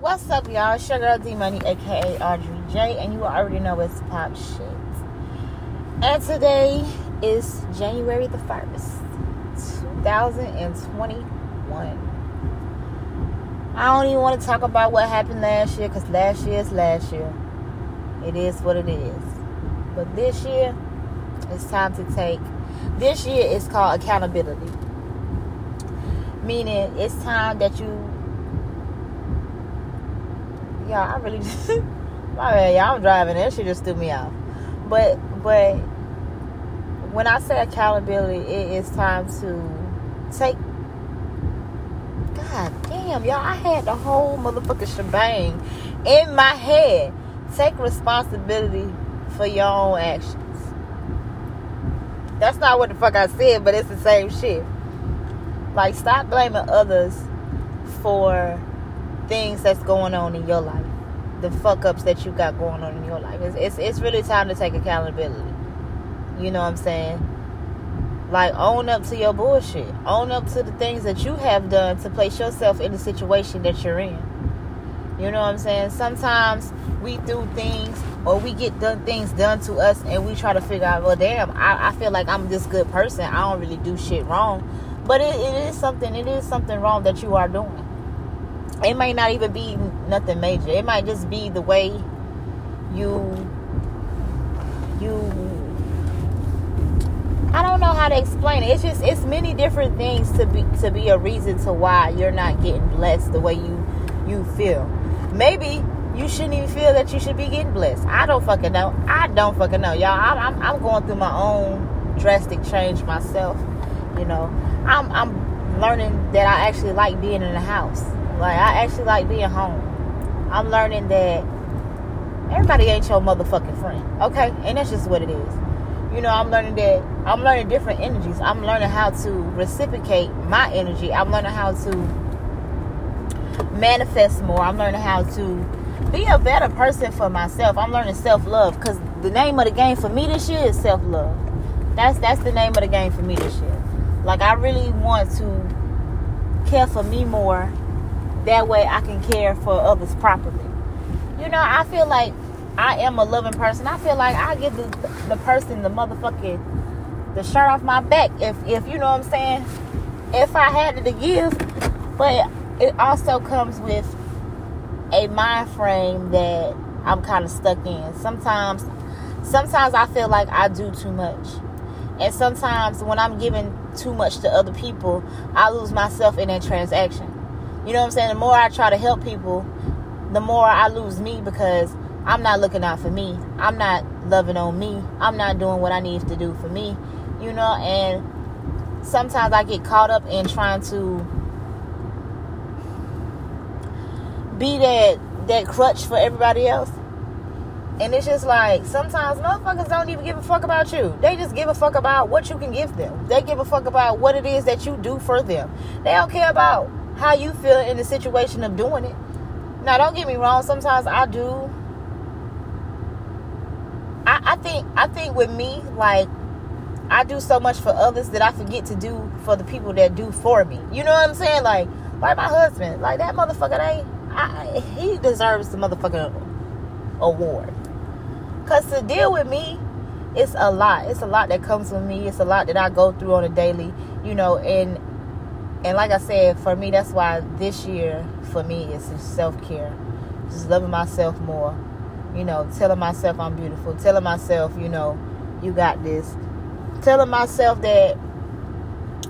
What's up, y'all? It's your girl D Money, aka Audrey J, and you already know it's pop shit. And today is January the 1st, 2021. I don't even want to talk about what happened last year because last year is last year. It is what it is. But this year, it's time to take. This year is called accountability. Meaning, it's time that you y'all, I really just my bad, y'all. I'm driving. That shit just threw me off. But but when I say accountability, it is time to take. God damn, y'all! I had the whole motherfucking shebang in my head. Take responsibility for your own actions. That's not what the fuck I said, but it's the same shit. Like, stop blaming others for things that's going on in your life, the fuck ups that you got going on in your life. It's, it's, it's really time to take accountability. You know what I'm saying? Like, own up to your bullshit. Own up to the things that you have done to place yourself in the situation that you're in. You know what I'm saying? Sometimes we do things or we get done things done to us and we try to figure out, well, damn, I, I feel like I'm this good person. I don't really do shit wrong. But it, it is something, it is something wrong that you are doing it might not even be nothing major. It might just be the way you you I don't know how to explain it. It's just it's many different things to be to be a reason to why you're not getting blessed the way you you feel. Maybe you shouldn't even feel that you should be getting blessed. I don't fucking know. I don't fucking know, y'all. I'm I'm, I'm going through my own drastic change myself. You know, I'm I'm learning that I actually like being in the house. Like I actually like being home. I'm learning that everybody ain't your motherfucking friend. Okay? And that's just what it is. You know, I'm learning that I'm learning different energies. I'm learning how to reciprocate my energy. I'm learning how to manifest more. I'm learning how to be a better person for myself. I'm learning self-love because the name of the game for me this year is self-love. That's that's the name of the game for me this year. Like I really want to care for me more that way I can care for others properly. You know, I feel like I am a loving person. I feel like I give the, the person the motherfucking the shirt off my back if if you know what I'm saying. If I had it to give, but it also comes with a mind frame that I'm kind of stuck in. Sometimes sometimes I feel like I do too much. And sometimes when I'm giving too much to other people, I lose myself in that transaction. You know what I'm saying? The more I try to help people, the more I lose me because I'm not looking out for me. I'm not loving on me. I'm not doing what I need to do for me. You know, and sometimes I get caught up in trying to be that that crutch for everybody else. And it's just like sometimes motherfuckers don't even give a fuck about you. They just give a fuck about what you can give them. They give a fuck about what it is that you do for them. They don't care about how you feel in the situation of doing it. Now, don't get me wrong. Sometimes I do. I, I think I think with me, like I do so much for others that I forget to do for the people that do for me. You know what I'm saying? Like, like my husband, like that motherfucker. They, I, he deserves the motherfucking award. To deal with me, it's a lot. It's a lot that comes with me. It's a lot that I go through on a daily. You know, and and like I said, for me, that's why this year for me is self care, just loving myself more. You know, telling myself I'm beautiful, telling myself, you know, you got this, telling myself that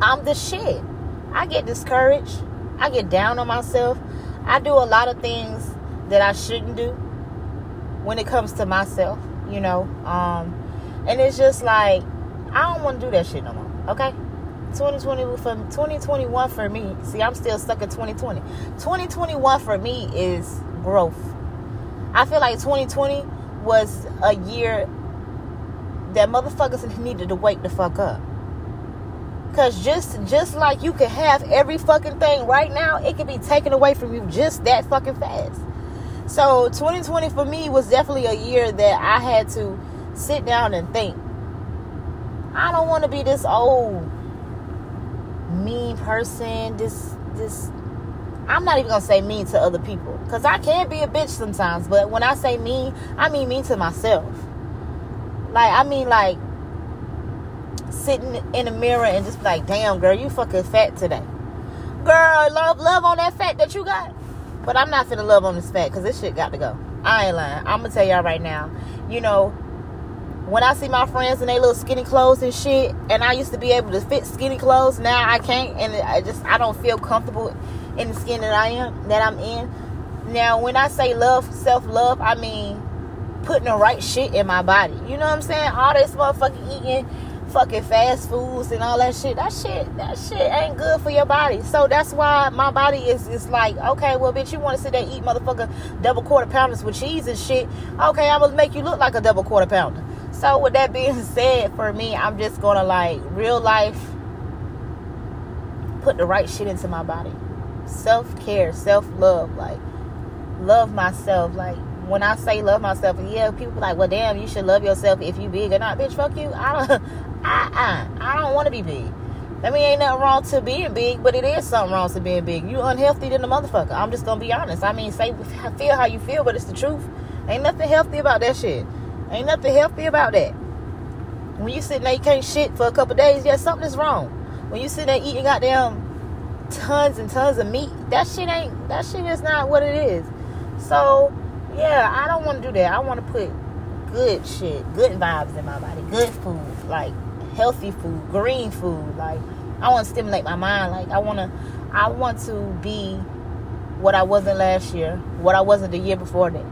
I'm the shit. I get discouraged. I get down on myself. I do a lot of things that I shouldn't do when it comes to myself, you know. Um, and it's just like I don't want to do that shit no more. Okay. 2020 for 2021 for me. See, I'm still stuck in 2020. 2021 for me is growth. I feel like 2020 was a year that motherfuckers needed to wake the fuck up. Cause just just like you can have every fucking thing right now, it can be taken away from you just that fucking fast. So 2020 for me was definitely a year that I had to sit down and think. I don't want to be this old mean person, this this I'm not even gonna say mean to other people Cause I can be a bitch sometimes, but when I say mean, I mean mean to myself. Like I mean like sitting in the mirror and just like, damn girl, you fucking fat today. Girl, love love on that fat that you got. But I'm not finna love on this fat because this shit got to go. I ain't lying. I'm gonna tell y'all right now. You know, when I see my friends in their little skinny clothes and shit, and I used to be able to fit skinny clothes, now I can't, and I just I don't feel comfortable in the skin that I am that I'm in. Now, when I say love, self love, I mean putting the right shit in my body. You know what I'm saying? All this motherfucking eating fucking fast foods and all that shit. That shit, that shit ain't good for your body. So that's why my body is is like, okay, well, bitch, you want to sit there eat motherfucker double quarter pounders with cheese and shit? Okay, I'm gonna make you look like a double quarter pounder. So with that being said, for me, I'm just gonna like real life put the right shit into my body. Self care, self love, like love myself. Like when I say love myself, yeah, people like, well, damn, you should love yourself if you big or not. Bitch, fuck you. I don't, I, I, I don't want to be big. I mean, ain't nothing wrong to being big, but it is something wrong to being big. You unhealthy than the motherfucker. I'm just gonna be honest. I mean, say feel how you feel, but it's the truth. Ain't nothing healthy about that shit. Ain't nothing healthy about that. When you sitting there, you can't shit for a couple days. Yeah, something is wrong. When you sitting there eating goddamn tons and tons of meat, that shit ain't. That shit is not what it is. So yeah, I don't want to do that. I want to put good shit, good vibes in my body, good food, like healthy food, green food. Like I want to stimulate my mind. Like I want to, I want to be what I wasn't last year, what I wasn't the year before that.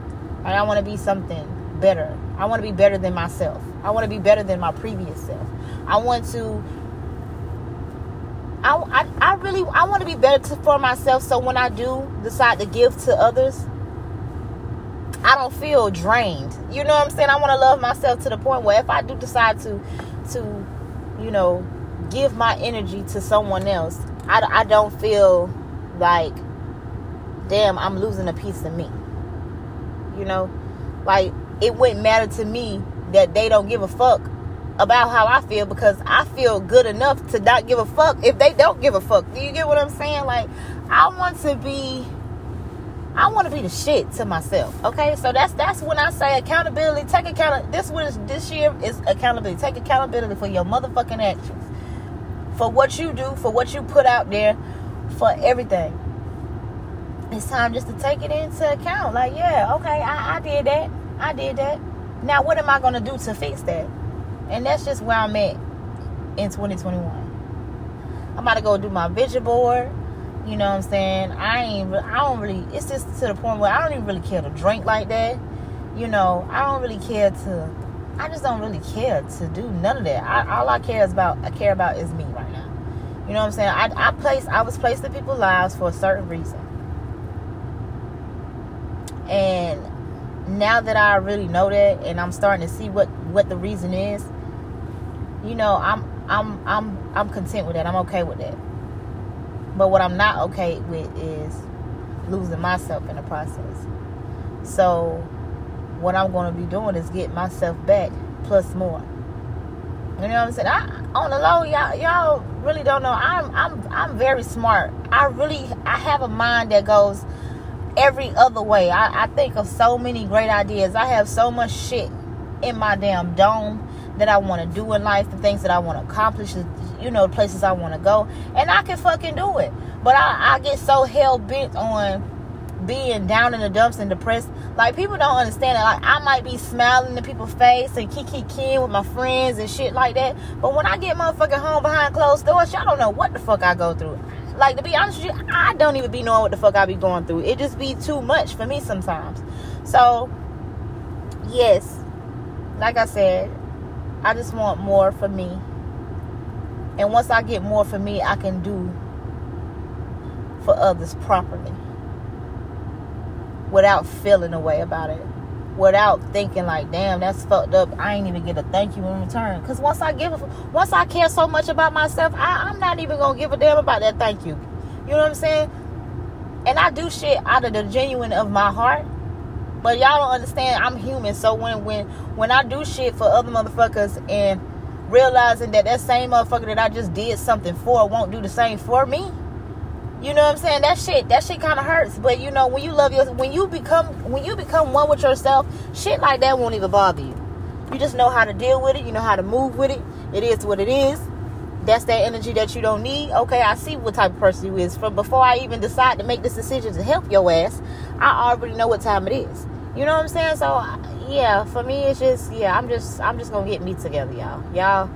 Like I want to be something better. I want to be better than myself. I want to be better than my previous self. I want to. I, I, I really I want to be better to, for myself so when I do decide to give to others I don't feel drained. You know what I'm saying? I want to love myself to the point where if I do decide to, to, you know, give my energy to someone else, I, I don't feel like, damn, I'm losing a piece of me. You know, like it wouldn't matter to me that they don't give a fuck about how I feel because I feel good enough to not give a fuck if they don't give a fuck. Do you get what I'm saying? Like, I want to be I want to be the shit to myself. Okay, so that's that's when I say accountability. Take account. Of this was this year is accountability. Take accountability for your motherfucking actions, for what you do, for what you put out there, for everything. It's time just to take it into account. Like, yeah, okay, I, I did that. I did that. Now, what am I gonna do to fix that? And that's just where I'm at in 2021. I'm about to go do my vision board. You know what I'm saying? I ain't. I don't really. It's just to the point where I don't even really care to drink like that. You know, I don't really care to. I just don't really care to do none of that. I, all I care is about. I care about is me right now. You know what I'm saying? I, I place. I was placed in people's lives for a certain reason, and now that I really know that, and I'm starting to see what what the reason is. You know, I'm I'm I'm I'm content with that. I'm okay with that. But what I'm not okay with is losing myself in the process. So what I'm going to be doing is get myself back plus more. You know what I'm saying? I, on the low, y'all, y'all really don't know. I'm, I'm, I'm very smart. I really, I have a mind that goes every other way. I, I think of so many great ideas. I have so much shit in my damn dome that I want to do in life, the things that I want to accomplish, you know, the places I want to go, and I can fucking do it. But I, I get so hell bent on being down in the dumps and depressed. Like people don't understand it. Like I might be smiling in people's face and kiki kin with my friends and shit like that. But when I get motherfucking home behind closed doors, y'all don't know what the fuck I go through. Like to be honest with you, I don't even be knowing what the fuck I be going through. It just be too much for me sometimes. So yes, like I said, I just want more for me. And once I get more for me, I can do for others properly without feeling a way about it. Without thinking like, damn, that's fucked up. I ain't even get a thank you in return. Cause once I give, once I care so much about myself, I, I'm not even gonna give a damn about that thank you. You know what I'm saying? And I do shit out of the genuine of my heart. But y'all don't understand. I'm human. So when when when I do shit for other motherfuckers and realizing that that same motherfucker that I just did something for won't do the same for me, You know what I'm saying? That shit, that shit kind of hurts. But you know, when you love your, when you become, when you become one with yourself, shit like that won't even bother you. You just know how to deal with it. You know how to move with it. It is what it is. That's that energy that you don't need. Okay, I see what type of person you is. From before I even decide to make this decision to help your ass, I already know what time it is. You know what I'm saying? So yeah, for me, it's just yeah. I'm just I'm just gonna get me together, y'all. Y'all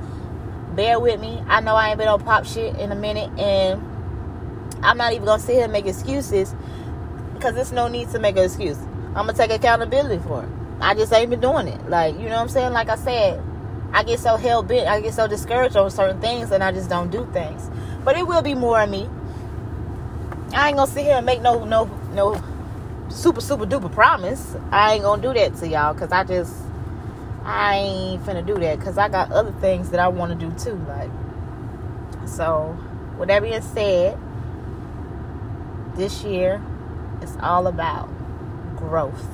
bear with me. I know I ain't been on pop shit in a minute, and I'm not even gonna sit here and make excuses because there's no need to make an excuse. I'm gonna take accountability for it. I just ain't been doing it. Like you know what I'm saying? Like I said, I get so hell bent, I get so discouraged over certain things, and I just don't do things. But it will be more of me. I ain't gonna sit here and make no no no super super duper promise. I ain't gonna do that to y'all because I just I ain't finna do that because I got other things that I want to do too. Like so, with that being said, this year it's all about growth,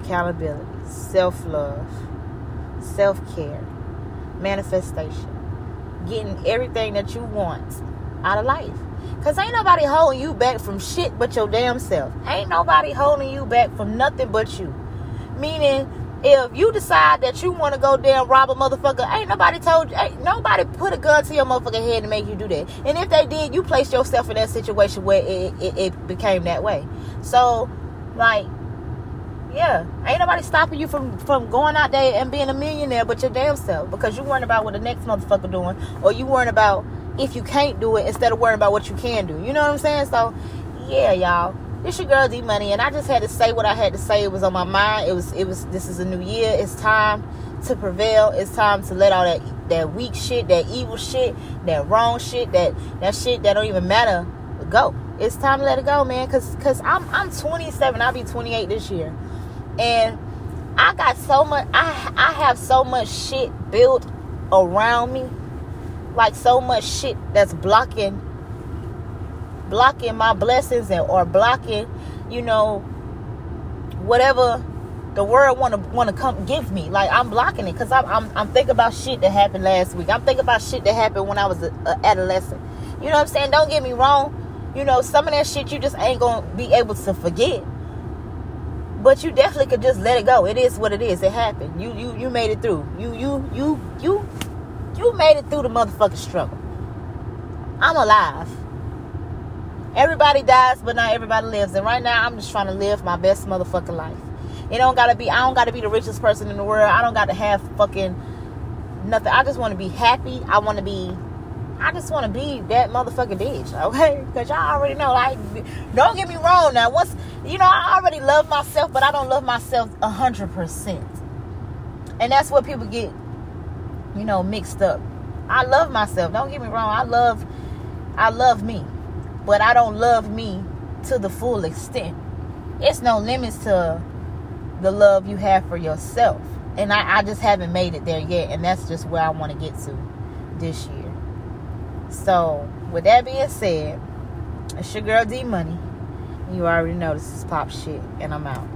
accountability, self love, self care, manifestation, getting everything that you want out of life. Cause ain't nobody holding you back from shit but your damn self. Ain't nobody holding you back from nothing but you. Meaning, if you decide that you want to go down rob a motherfucker, ain't nobody told you, ain't nobody put a gun to your motherfucking head to make you do that. And if they did, you placed yourself in that situation where it, it, it became that way. So, like, yeah, ain't nobody stopping you from from going out there and being a millionaire but your damn self because you worrying about what the next motherfucker doing or you worrying about if you can't do it instead of worrying about what you can do. You know what I'm saying? So, yeah, y'all. It's your girl D Money, and I just had to say what I had to say. It was on my mind. It was. It was. This is a new year. It's time to prevail. It's time to let all that that weak shit, that evil shit, that wrong shit, that that shit that don't even matter go. It's time to let it go, man. Cause cause I'm I'm 27. I'll be 28 this year, and I got so much. I I have so much shit built around me. Like so much shit that's blocking blocking my blessings and or blocking you know whatever the world want to want to come give me. Like i'm blocking it because I'm, I'm i'm thinking about shit that happened last week. I'm thinking about shit that happened when i was an adolescent. You know what i'm saying? Don't get me wrong. You know some of that shit you just ain't gonna be able to forget but you definitely could just let it go it is what it is it happened you you you made it through you you you you you made it through the motherfucking struggle. I'm alive. Everybody dies, but not everybody lives. And right now, I'm just trying to live my best motherfucking life. It don't gotta be. I don't gotta be the richest person in the world. I don't gotta have fucking nothing. I just want to be happy. I want to be. I just want to be that motherfucking bitch, okay? Because y'all already know. Like, don't get me wrong. Now, once you know, I already love myself, but I don't love myself a hundred percent. And that's what people get you know, mixed up. I love myself. Don't get me wrong. I love I love me. But I don't love me to the full extent. It's no limits to the love you have for yourself. And I, I just haven't made it there yet. And that's just where I want to get to this year. So, with that being said, it's your girl D Money. You already know this is pop shit. And I'm out.